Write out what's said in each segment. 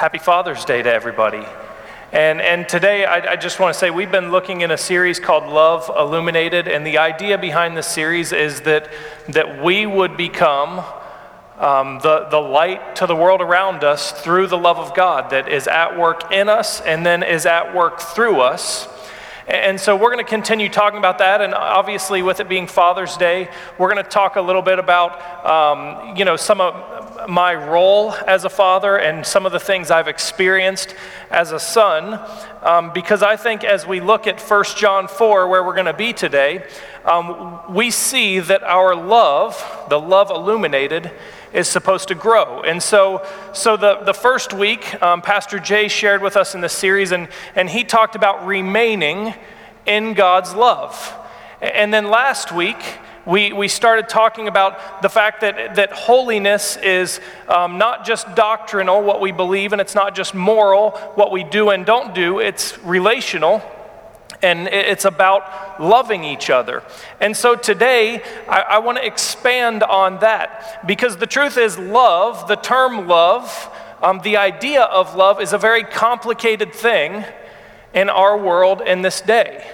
Happy Father's Day to everybody. And, and today, I, I just want to say we've been looking in a series called Love Illuminated. And the idea behind this series is that, that we would become um, the, the light to the world around us through the love of God that is at work in us and then is at work through us. And so we're going to continue talking about that. And obviously, with it being Father's Day, we're going to talk a little bit about, um, you know, some of my role as a father and some of the things I've experienced as a son. Um, because I think as we look at 1 John 4, where we're going to be today, um, we see that our love, the love illuminated, is supposed to grow. And so, so the, the first week, um, Pastor Jay shared with us in the series, and, and he talked about remaining in God's love. And then last week, we, we started talking about the fact that, that holiness is um, not just doctrinal, what we believe, and it's not just moral, what we do and don't do, it's relational and it's about loving each other. And so today, I, I want to expand on that because the truth is, love, the term love, um, the idea of love is a very complicated thing in our world in this day.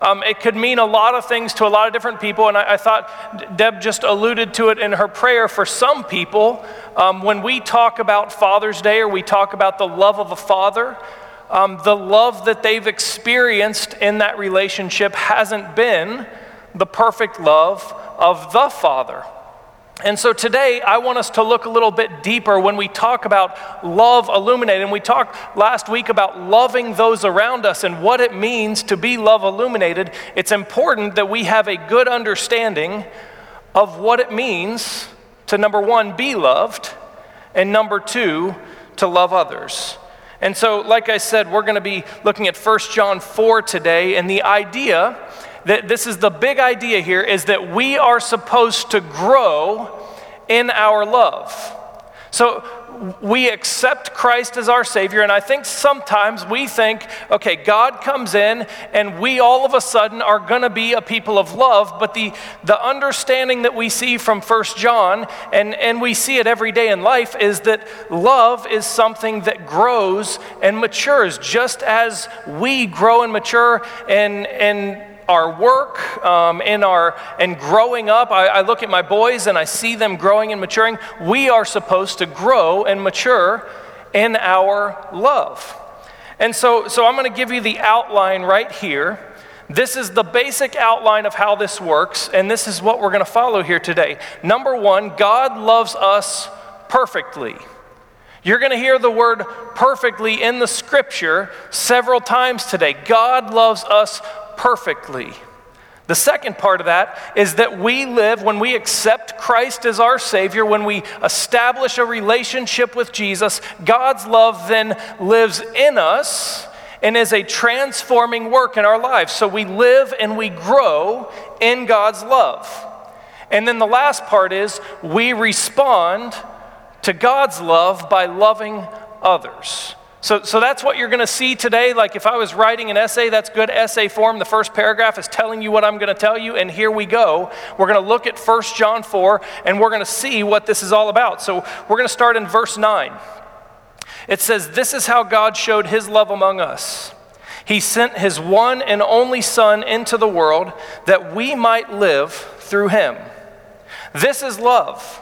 Um, it could mean a lot of things to a lot of different people, and I, I thought Deb just alluded to it in her prayer. For some people, um, when we talk about Father's Day or we talk about the love of a father, um, the love that they've experienced in that relationship hasn't been the perfect love of the Father. And so today, I want us to look a little bit deeper when we talk about love illuminated. And we talked last week about loving those around us and what it means to be love illuminated. It's important that we have a good understanding of what it means to number one, be loved, and number two, to love others. And so, like I said, we're going to be looking at 1 John 4 today. And the idea that this is the big idea here is that we are supposed to grow in our love. So, we accept Christ as our Savior, and I think sometimes we think, okay, God comes in and we all of a sudden are going to be a people of love, but the, the understanding that we see from First John, and, and we see it every day in life, is that love is something that grows and matures just as we grow and mature and, and our work, um, in our and growing up. I, I look at my boys and I see them growing and maturing. We are supposed to grow and mature in our love. And so, so I'm going to give you the outline right here. This is the basic outline of how this works, and this is what we're going to follow here today. Number one, God loves us perfectly. You're going to hear the word perfectly in the scripture several times today. God loves us perfectly. The second part of that is that we live, when we accept Christ as our Savior, when we establish a relationship with Jesus, God's love then lives in us and is a transforming work in our lives. So we live and we grow in God's love. And then the last part is we respond to God's love by loving others. So, so that's what you're going to see today. Like if I was writing an essay, that's good essay form. The first paragraph is telling you what I'm going to tell you, and here we go. We're going to look at 1 John 4, and we're going to see what this is all about. So we're going to start in verse 9. It says, This is how God showed his love among us. He sent his one and only Son into the world that we might live through him. This is love.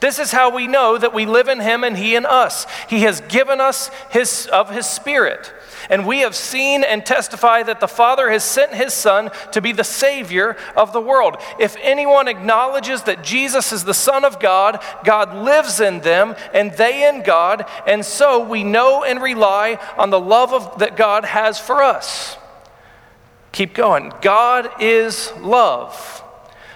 This is how we know that we live in him and he in us. He has given us his, of his spirit. And we have seen and testify that the Father has sent his Son to be the Savior of the world. If anyone acknowledges that Jesus is the Son of God, God lives in them and they in God, and so we know and rely on the love of, that God has for us. Keep going. God is love.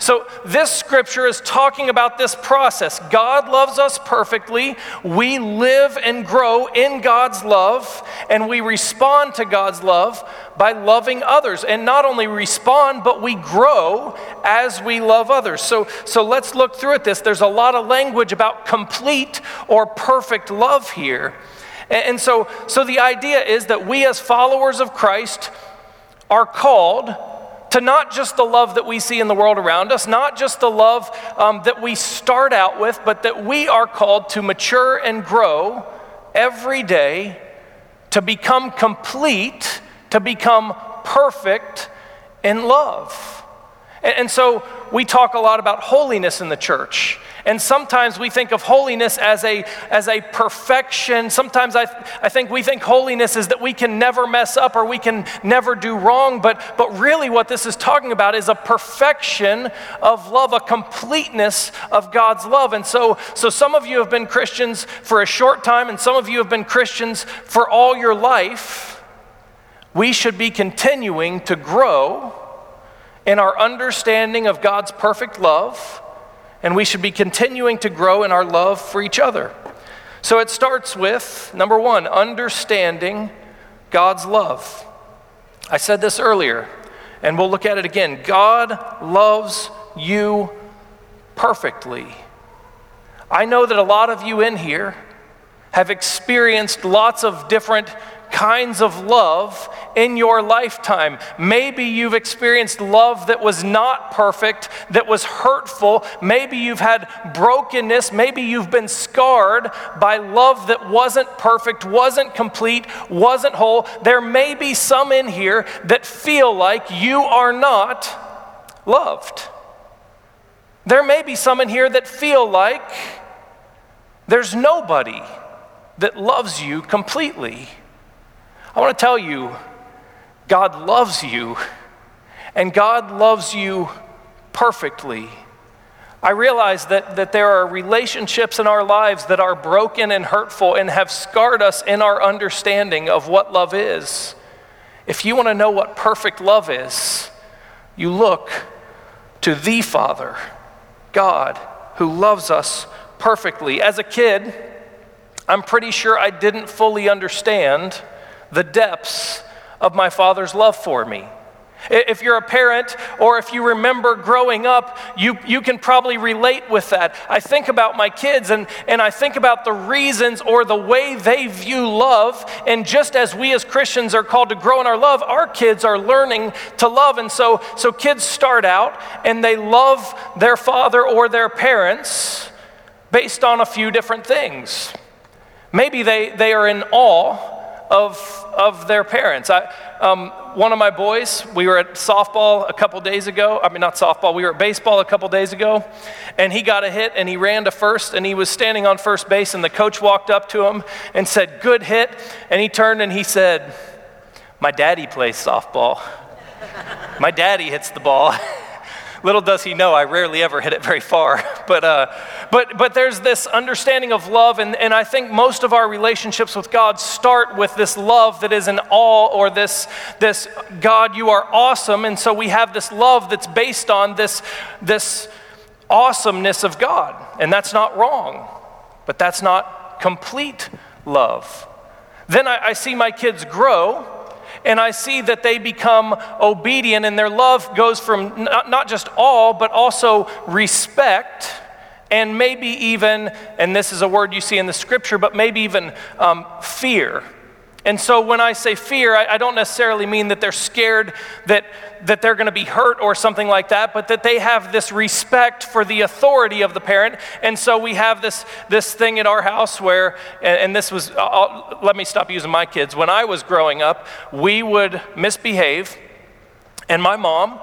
So, this scripture is talking about this process. God loves us perfectly. We live and grow in God's love, and we respond to God's love by loving others. And not only respond, but we grow as we love others. So, so let's look through at this. There's a lot of language about complete or perfect love here. And, and so, so the idea is that we, as followers of Christ, are called to not just the love that we see in the world around us, not just the love um, that we start out with, but that we are called to mature and grow every day to become complete, to become perfect in love. And, and so we talk a lot about holiness in the church. And sometimes we think of holiness as a, as a perfection. Sometimes I, I think we think holiness is that we can never mess up or we can never do wrong. But, but really, what this is talking about is a perfection of love, a completeness of God's love. And so, so some of you have been Christians for a short time, and some of you have been Christians for all your life. We should be continuing to grow in our understanding of God's perfect love and we should be continuing to grow in our love for each other. So it starts with number one, understanding God's love. I said this earlier, and we'll look at it again. God loves you perfectly. I know that a lot of you in here have experienced lots of different kinds of love in your lifetime. Maybe you've experienced love that was not perfect, that was hurtful. Maybe you've had brokenness. Maybe you've been scarred by love that wasn't perfect, wasn't complete, wasn't whole. There may be some in here that feel like you are not loved. There may be some in here that feel like there's nobody that loves you completely. I want to tell you, God loves you, and God loves you perfectly. I realize that, that there are relationships in our lives that are broken and hurtful and have scarred us in our understanding of what love is. If you want to know what perfect love is, you look to the Father, God, who loves us perfectly. As a kid, I'm pretty sure I didn't fully understand the depths of my Father's love for me. If you're a parent or if you remember growing up, you, you can probably relate with that. I think about my kids and, and I think about the reasons or the way they view love. And just as we as Christians are called to grow in our love, our kids are learning to love. And so, so kids start out and they love their father or their parents based on a few different things. Maybe they, they are in awe of, of their parents. I, um, one of my boys, we were at softball a couple days ago. I mean, not softball, we were at baseball a couple days ago, and he got a hit and he ran to first, and he was standing on first base, and the coach walked up to him and said, Good hit. And he turned and he said, My daddy plays softball. My daddy hits the ball. Little does he know, I rarely ever hit it very far. But, uh, but, but there's this understanding of love, and, and I think most of our relationships with God start with this love that is an awe or this, this God, you are awesome. And so we have this love that's based on this, this awesomeness of God. And that's not wrong, but that's not complete love. Then I, I see my kids grow and I see that they become obedient, and their love goes from not, not just all, but also respect, and maybe even, and this is a word you see in the scripture, but maybe even um, fear. And so when I say fear, I, I don't necessarily mean that they're scared that, that they're going to be hurt or something like that, but that they have this respect for the authority of the parent. And so we have this, this thing at our house where, and, and this was, I'll, let me stop using my kids. When I was growing up, we would misbehave, and my mom,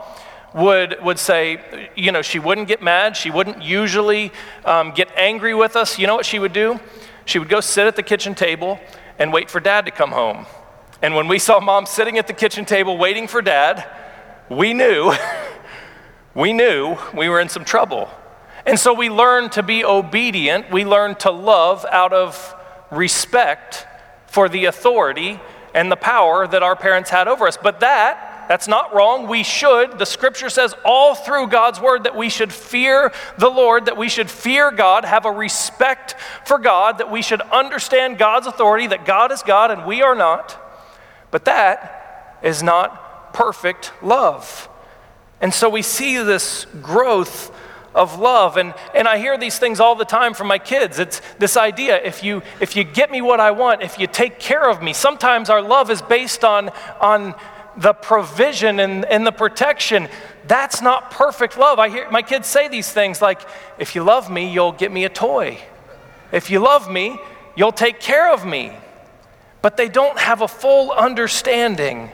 would, would say, you know, she wouldn't get mad. She wouldn't usually um, get angry with us. You know what she would do? She would go sit at the kitchen table and wait for dad to come home. And when we saw mom sitting at the kitchen table waiting for dad, we knew we knew we were in some trouble. And so we learned to be obedient. We learned to love out of respect for the authority and the power that our parents had over us. But that that's not wrong. We should. The scripture says all through God's word that we should fear the Lord, that we should fear God, have a respect for God, that we should understand God's authority, that God is God and we are not. But that is not perfect love. And so we see this growth of love. And, and I hear these things all the time from my kids. It's this idea if you, if you get me what I want, if you take care of me, sometimes our love is based on, on the provision and, and the protection. That's not perfect love. I hear my kids say these things like, if you love me, you'll get me a toy. If you love me, you'll take care of me. But they don't have a full understanding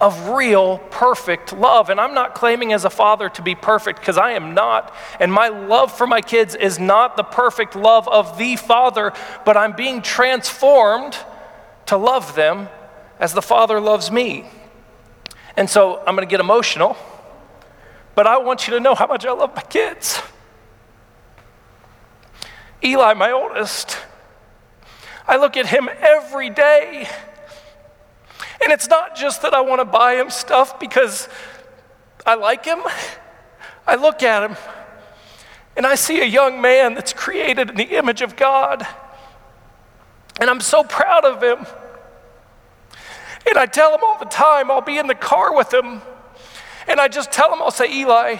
of real, perfect love. And I'm not claiming as a father to be perfect because I am not. And my love for my kids is not the perfect love of the Father, but I'm being transformed to love them as the Father loves me. And so I'm going to get emotional, but I want you to know how much I love my kids. Eli, my oldest, I look at him every day and it's not just that I want to buy him stuff because I like him. I look at him and I see a young man that's created in the image of God. And I'm so proud of him. And I tell him all the time, I'll be in the car with him. And I just tell him, I'll say, Eli,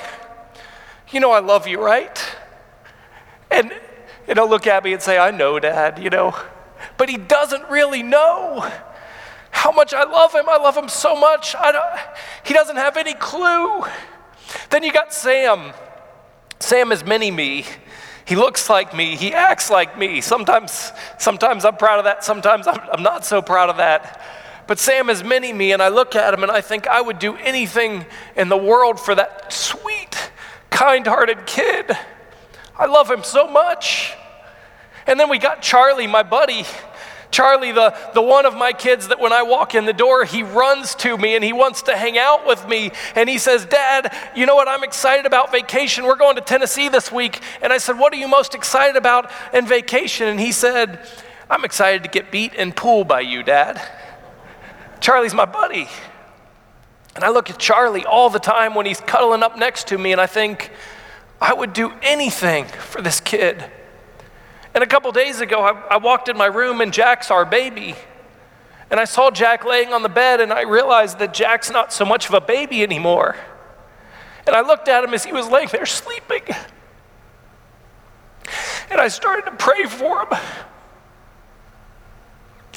you know I love you, right? And, and he'll look at me and say, I know, Dad, you know. But he doesn't really know how much I love him. I love him so much. he doesn't have any clue. Then you got Sam. Sam is mini me. He looks like me. He acts like me. Sometimes, sometimes I'm proud of that. Sometimes I'm, I'm not so proud of that. But Sam is mini me, and I look at him and I think I would do anything in the world for that sweet, kind hearted kid. I love him so much. And then we got Charlie, my buddy. Charlie, the, the one of my kids that when I walk in the door, he runs to me and he wants to hang out with me. And he says, Dad, you know what? I'm excited about vacation. We're going to Tennessee this week. And I said, What are you most excited about in vacation? And he said, I'm excited to get beat and pool by you, Dad. Charlie's my buddy. And I look at Charlie all the time when he's cuddling up next to me and I think, I would do anything for this kid. And a couple days ago, I, I walked in my room and Jack's our baby. And I saw Jack laying on the bed and I realized that Jack's not so much of a baby anymore. And I looked at him as he was laying there sleeping. And I started to pray for him.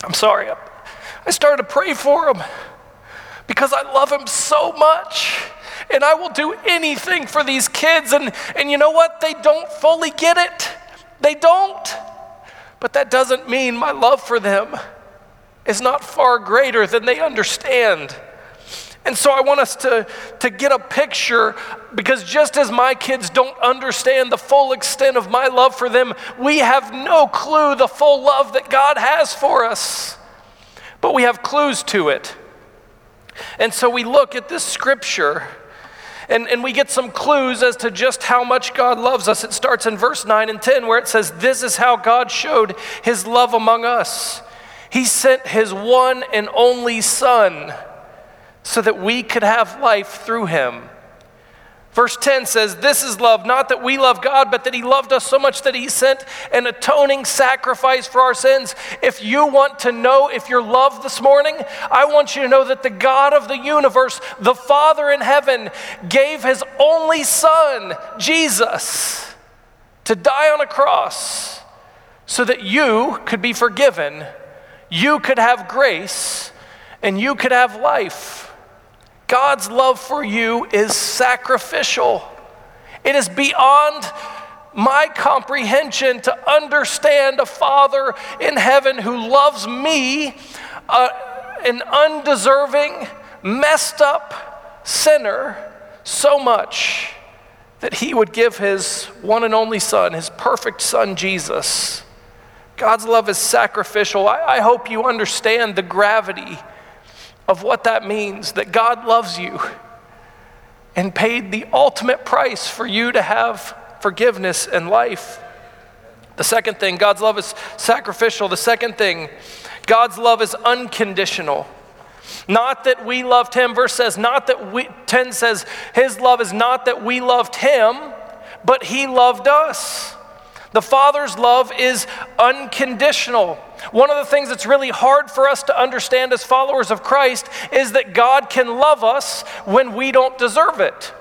I'm sorry. I started to pray for him because I love him so much. And I will do anything for these kids. And, and you know what? They don't fully get it. They don't. But that doesn't mean my love for them is not far greater than they understand. And so I want us to, to get a picture because just as my kids don't understand the full extent of my love for them, we have no clue the full love that God has for us. But we have clues to it. And so we look at this scripture and, and we get some clues as to just how much God loves us. It starts in verse 9 and 10, where it says, This is how God showed his love among us. He sent his one and only Son so that we could have life through him. Verse 10 says, This is love, not that we love God, but that He loved us so much that He sent an atoning sacrifice for our sins. If you want to know if you're loved this morning, I want you to know that the God of the universe, the Father in heaven, gave His only Son, Jesus, to die on a cross so that you could be forgiven, you could have grace, and you could have life. God's love for you is sacrificial. It is beyond my comprehension to understand a Father in heaven who loves me, uh, an undeserving, messed up sinner, so much that he would give his one and only Son, his perfect Son, Jesus. God's love is sacrificial. I, I hope you understand the gravity of what that means that God loves you and paid the ultimate price for you to have forgiveness and life. The second thing, God's love is sacrificial. The second thing, God's love is unconditional. Not that we loved him, verse says, not that we, 10 says, his love is not that we loved him, but he loved us. The Father's love is unconditional. One of the things that's really hard for us to understand as followers of Christ is that God can love us when we don't deserve it.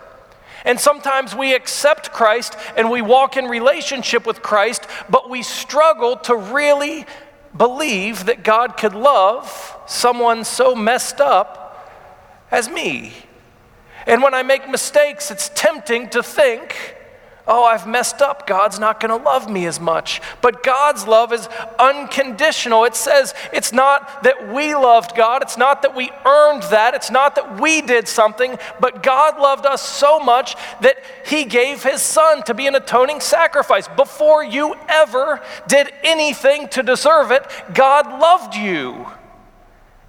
And sometimes we accept Christ and we walk in relationship with Christ, but we struggle to really believe that God could love someone so messed up as me. And when I make mistakes, it's tempting to think, oh, I've messed up. God's not going to love me as much. But God's love is unconditional. It says it's not that we loved God, it's not that we earned that, it's not that we did something, but God loved us so much that He gave His Son to be an atoning sacrifice. Before you ever did anything to deserve it, God loved you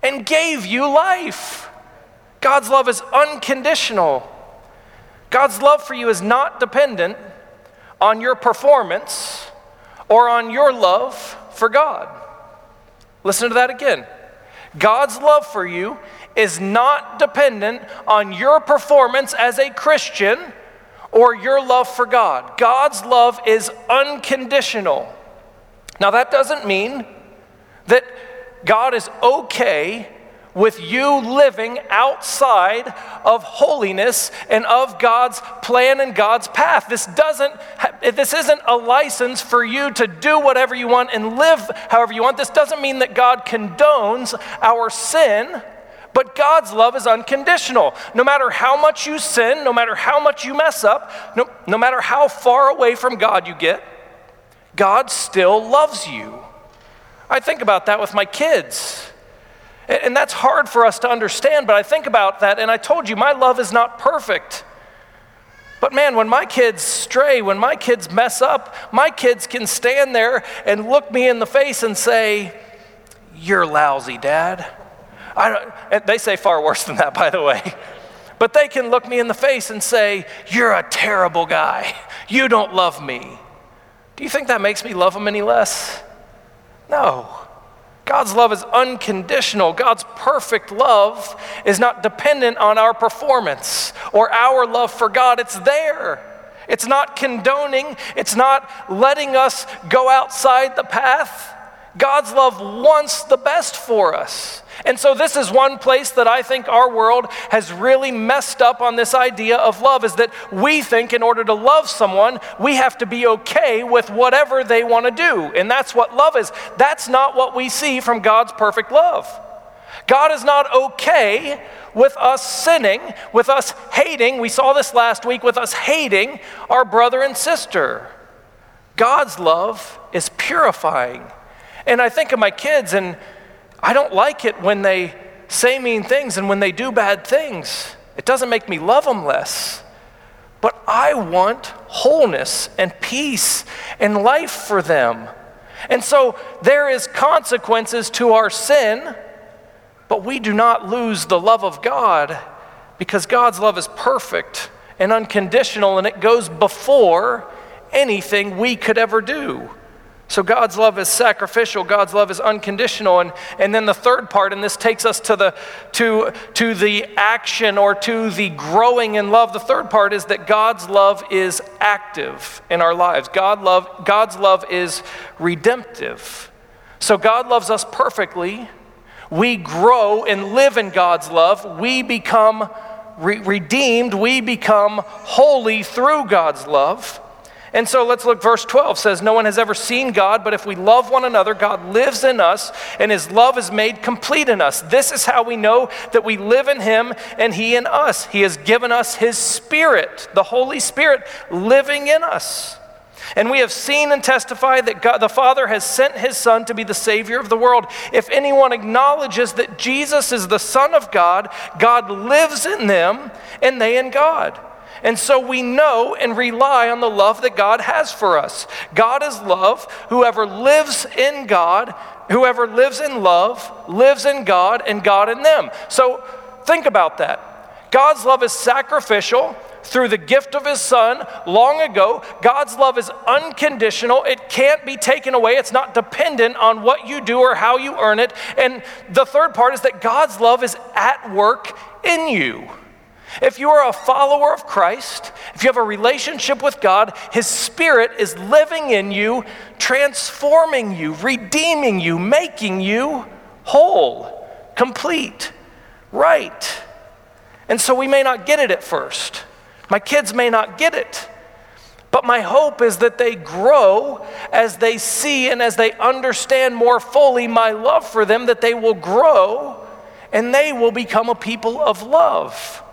and gave you life. God's love is unconditional. God's love for you is not dependent on your performance or on your love for God. Listen to that again. God's love for you is not dependent on your performance as a Christian or your love for God. God's love is unconditional. Now, that doesn't mean that God is okay with you living outside of holiness and of God's plan and God's path. This doesn't this isn't a license for you to do whatever you want and live however you want. This doesn't mean that God condones our sin. But God's love is unconditional. No matter how much you sin, no matter how much you mess up, no, no matter how far away from God you get, God still loves you. I think about that with my kids. And that's hard for us to understand, but I think about that, and I told you, my love is not perfect. But man, when my kids stray, when my kids mess up, my kids can stand there and look me in the face and say, You're lousy, Dad. They say far worse than that, by the way. But they can look me in the face and say, You're a terrible guy. You don't love me. Do you think that makes me love them any less? No. God's love is unconditional. God's perfect love is not dependent on our performance or our love for God. It's there. It's not condoning, it's not letting us go outside the path. God's love wants the best for us. And so, this is one place that I think our world has really messed up on this idea of love is that we think in order to love someone, we have to be okay with whatever they want to do. And that's what love is. That's not what we see from God's perfect love. God is not okay with us sinning, with us hating. We saw this last week with us hating our brother and sister. God's love is purifying. And I think of my kids, and I don't like it when they say mean things and when they do bad things. It doesn't make me love them less. But I want wholeness and peace and life for them. And so there is consequences to our sin, but we do not lose the love of God because God's love is perfect and unconditional and it goes before anything we could ever do. So God's love is sacrificial, God's love is unconditional. And, and then the third part, and this takes us to the, to, to the action or to the growing in love. The third part is that God's love is active in our lives. God love, God's love is redemptive. So God loves us perfectly. We grow and live in God's love. We become re- redeemed. We become holy through God's love. And so let's look, verse 12 says, No one has ever seen God, but if we love one another, God lives in us, and his love is made complete in us. This is how we know that we live in him and he in us. He has given us his Spirit, the Holy Spirit, living in us. And we have seen and testified that God, the Father has sent his Son to be the Savior of the world. If anyone acknowledges that Jesus is the Son of God, God lives in them and they in God. And so we know and rely on the love that God has for us. God is love. Whoever lives in God, whoever lives in love, lives in God and God in them. So think about that. God's love is sacrificial through the gift of his son long ago. God's love is unconditional. It can't be taken away. It's not dependent on what you do or how you earn it. And the third part is that God's love is at work in you. If you are a follower of Christ, if you have a relationship with God, His Spirit is living in you, transforming you, redeeming you, making you whole, complete, right. And so we may not get it at first. My kids may not get it. But my hope is that they grow as they see and as they understand more fully my love for them, that they will grow and they will become a people of love.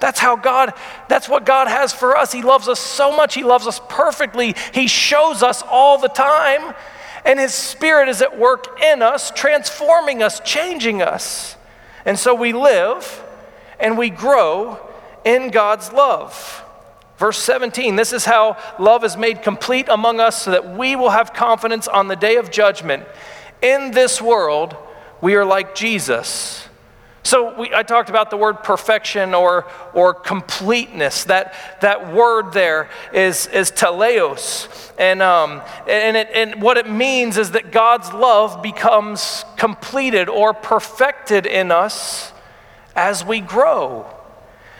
That's how God, that's what God has for us. He loves us so much. He loves us perfectly. He shows us all the time. And His Spirit is at work in us, transforming us, changing us. And so we live and we grow in God's love. Verse 17, this is how love is made complete among us so that we will have confidence on the day of judgment. In this world, we are like Jesus. So we, I talked about the word perfection or, or completeness. That, that word there is, is teleios. And, um, and, it, and what it means is that God's love becomes completed or perfected in us as we grow.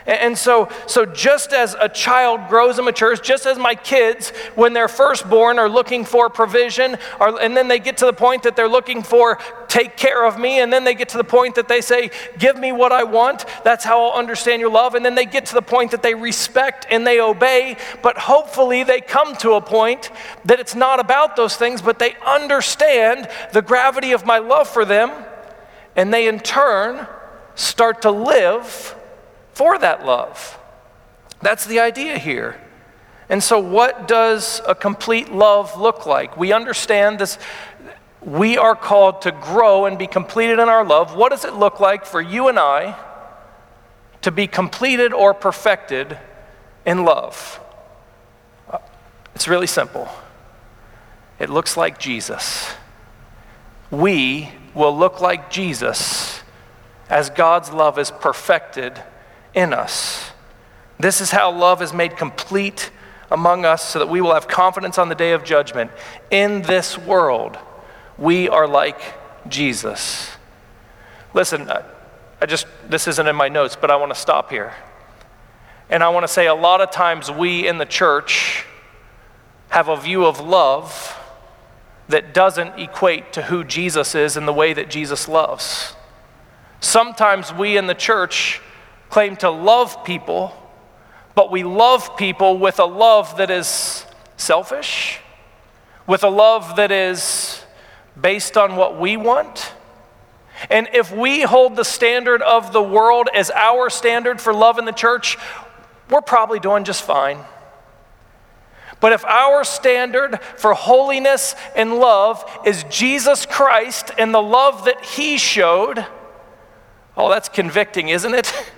And so, so just as a child grows and matures, just as my kids, when they're first born, are looking for provision, are, and then they get to the point that they're looking for take care of me, and then they get to the point that they say, give me what I want, that's how I'll understand your love, and then they get to the point that they respect and they obey, but hopefully they come to a point that it's not about those things, but they understand the gravity of my love for them, and they in turn start to live for that love. That's the idea here. And so, what does a complete love look like? We understand this. We are called to grow and be completed in our love. What does it look like for you and I to be completed or perfected in love? It's really simple. It looks like Jesus. We will look like Jesus as God's love is perfected in us. This is how love is made complete among us so that we will have confidence on the day of judgment. In this world, we are like Jesus. Listen, I just, this isn't in my notes, but I want to stop here. And I want to say a lot of times we in the church have a view of love that doesn't equate to who Jesus is and the way that Jesus loves. Sometimes we in the church claim to love people, but we love people with a love that is selfish, with a love that is based on what we want. And if we hold the standard of the world as our standard for love in the church, we're probably doing just fine. But if our standard for holiness and love is Jesus Christ and the love that He showed, oh, that's convicting, isn't it?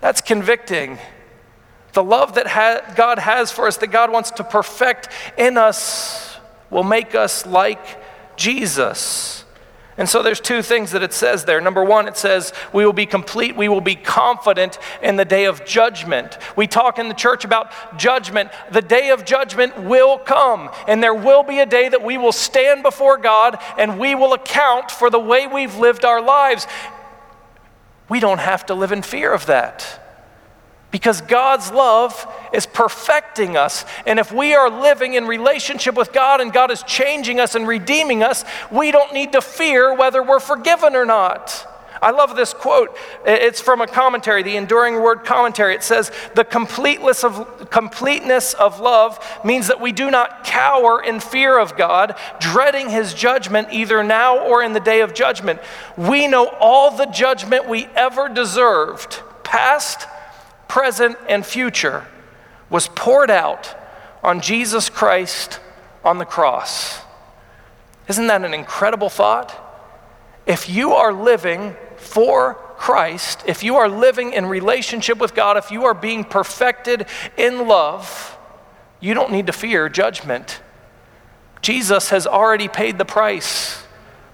That's convicting. The love that ha- God has for us, that God wants to perfect in us, will make us like Jesus. And so there's two things that it says there. Number one, it says we will be complete, we will be confident in the day of judgment. We talk in the church about judgment. The day of judgment will come, and there will be a day that we will stand before God and we will account for the way we've lived our lives. We don't have to live in fear of that. Because God's love is perfecting us. And if we are living in relationship with God and God is changing us and redeeming us, we don't need to fear whether we're forgiven or not. I love this quote. It's from a commentary, the Enduring Word commentary. It says, The completeness of, completeness of love means that we do not cower in fear of God, dreading his judgment either now or in the day of judgment. We know all the judgment we ever deserved, past, present, and future, was poured out on Jesus Christ on the cross. Isn't that an incredible thought? If you are living for Christ, if you are living in relationship with God, if you are being perfected in love, you don't need to fear judgment. Jesus has already paid the price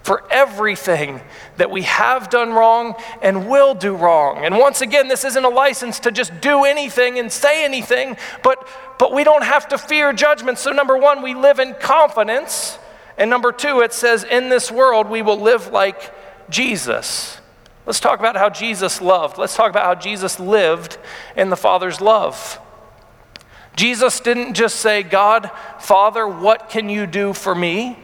for everything that we have done wrong and will do wrong. And once again, this isn't a license to just do anything and say anything, but, but we don't have to fear judgment. So, number one, we live in confidence. And number two, it says, in this world, we will live like Jesus. Let's talk about how Jesus loved. Let's talk about how Jesus lived in the Father's love. Jesus didn't just say, God, Father, what can you do for me?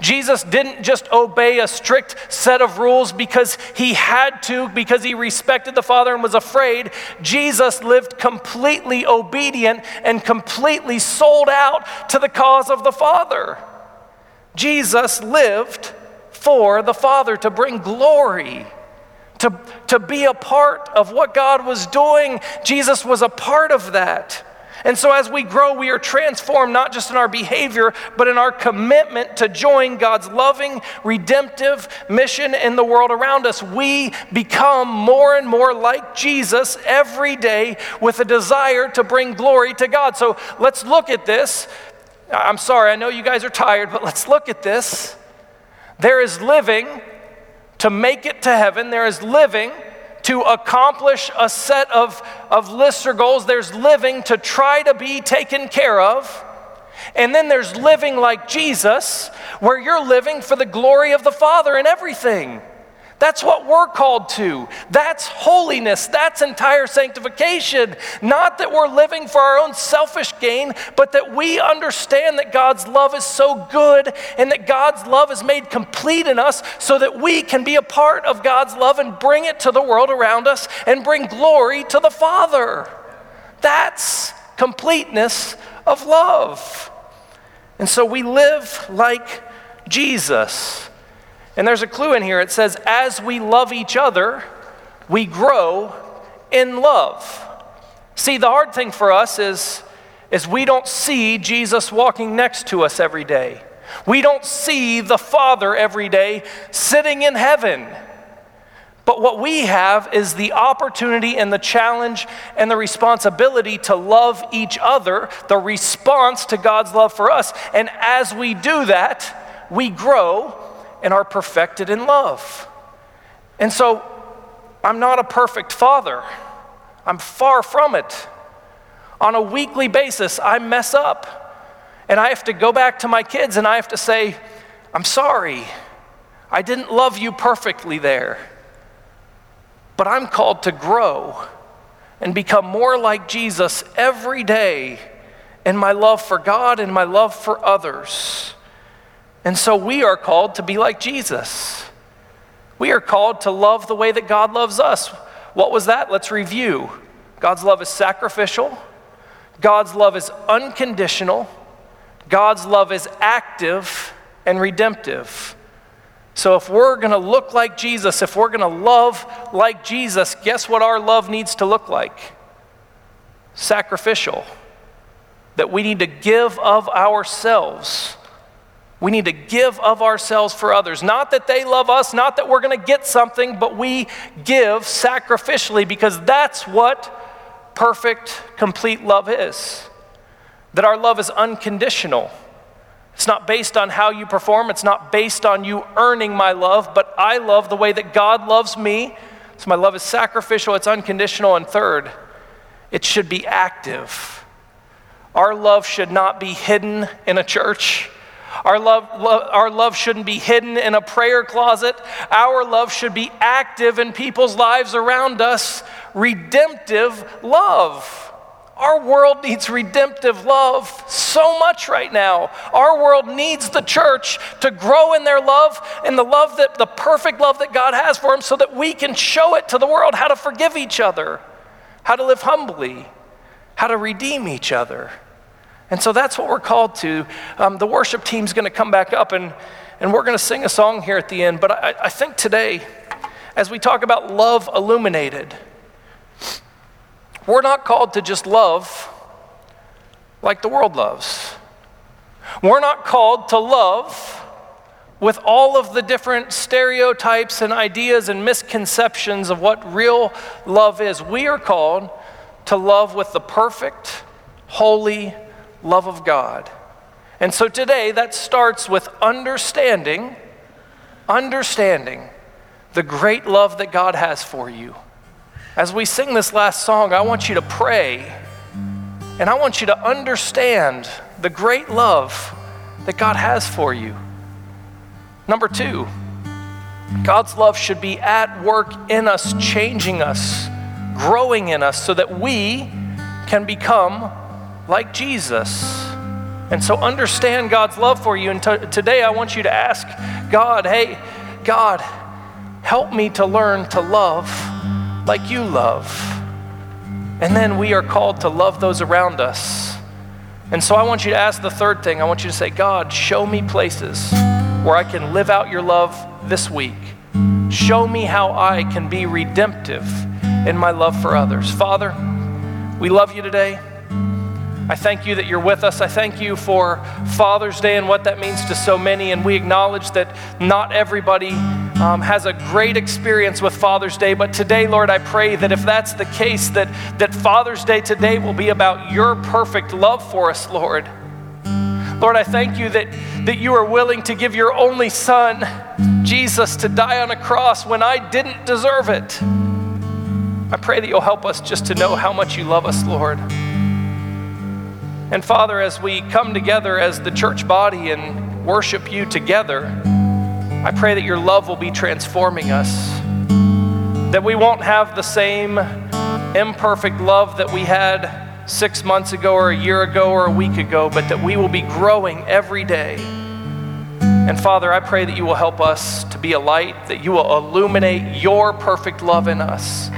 Jesus didn't just obey a strict set of rules because he had to, because he respected the Father and was afraid. Jesus lived completely obedient and completely sold out to the cause of the Father. Jesus lived for the Father to bring glory. To, to be a part of what God was doing, Jesus was a part of that. And so, as we grow, we are transformed not just in our behavior, but in our commitment to join God's loving, redemptive mission in the world around us. We become more and more like Jesus every day with a desire to bring glory to God. So, let's look at this. I'm sorry, I know you guys are tired, but let's look at this. There is living to make it to heaven, there is living to accomplish a set of, of lists or goals. There's living to try to be taken care of. And then there's living like Jesus, where you're living for the glory of the Father in everything. That's what we're called to. That's holiness. That's entire sanctification. Not that we're living for our own selfish gain, but that we understand that God's love is so good and that God's love is made complete in us so that we can be a part of God's love and bring it to the world around us and bring glory to the Father. That's completeness of love. And so we live like Jesus. And there's a clue in here. It says, as we love each other, we grow in love. See, the hard thing for us is, is we don't see Jesus walking next to us every day. We don't see the Father every day sitting in heaven. But what we have is the opportunity and the challenge and the responsibility to love each other, the response to God's love for us. And as we do that, we grow and are perfected in love. And so, I'm not a perfect father. I'm far from it. On a weekly basis, I mess up. And I have to go back to my kids and I have to say, I'm sorry. I didn't love you perfectly there. But I'm called to grow and become more like Jesus every day in my love for God and my love for others. And so we are called to be like Jesus. We are called to love the way that God loves us. What was that? Let's review. God's love is sacrificial, God's love is unconditional, God's love is active and redemptive. So, if we're going to look like Jesus, if we're going to love like Jesus, guess what our love needs to look like? Sacrificial. That we need to give of ourselves we need to give of ourselves for others. Not that they love us, not that we're going to get something, but we give sacrificially because that's what perfect, complete love is. That our love is unconditional. It's not based on how you perform, it's not based on you earning my love, but I love the way that God loves me. So my love is sacrificial, it's unconditional. And third, it should be active. Our love should not be hidden in a church. Our love, love, our love shouldn't be hidden in a prayer closet. Our love should be active in people's lives around us. Redemptive love. Our world needs redemptive love so much right now. Our world needs the church to grow in their love and the love that the perfect love that God has for them so that we can show it to the world how to forgive each other, how to live humbly, how to redeem each other. And so that's what we're called to. Um, the worship team's going to come back up and, and we're going to sing a song here at the end. But I, I think today, as we talk about love illuminated, we're not called to just love like the world loves. We're not called to love with all of the different stereotypes and ideas and misconceptions of what real love is. We are called to love with the perfect, holy, love of God. And so today, that starts with understanding understanding the great love that God has for you. As we sing this last song, I want you to pray and I want you to understand the great love that God has for you. Number two, God's love should be at work in us, changing us, growing in us, so that we can become like Jesus. And so understand God's love for you. And today I want you to ask God, hey, God, help me to learn to love like you love. And then we are called to love those around us. And so I want you to ask the third thing. I want you to say, God, show me places where I can live out your love this week. Show me how I can be redemptive in my love for others. Father, we love you today. I thank you that you're with us. I thank you for Father's Day and what that means to so many. And we acknowledge that not everybody um, has a great experience with Father's Day. But today, Lord, I pray that if that's the case, that, that Father's Day today will be about your perfect love for us, Lord. Lord, I thank you that, that you are willing to give your only Son, Jesus, to die on a cross when I didn't deserve it. I pray that you'll help us just to know how much you love us, Lord. And Father, as we come together as the church body and worship you together, I pray that your love will be transforming us. That we won't have the same imperfect love that we had six months ago or a year ago or a week ago, but that we will be growing every day. And Father, I pray that you will help us to be a light, that you will illuminate your perfect love in us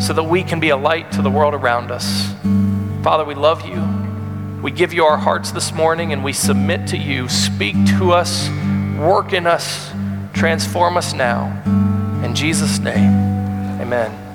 so that we can be a light to the world around us. Father, we love you. We give you our hearts this morning and we submit to you. Speak to us, work in us, transform us now. In Jesus' name, amen.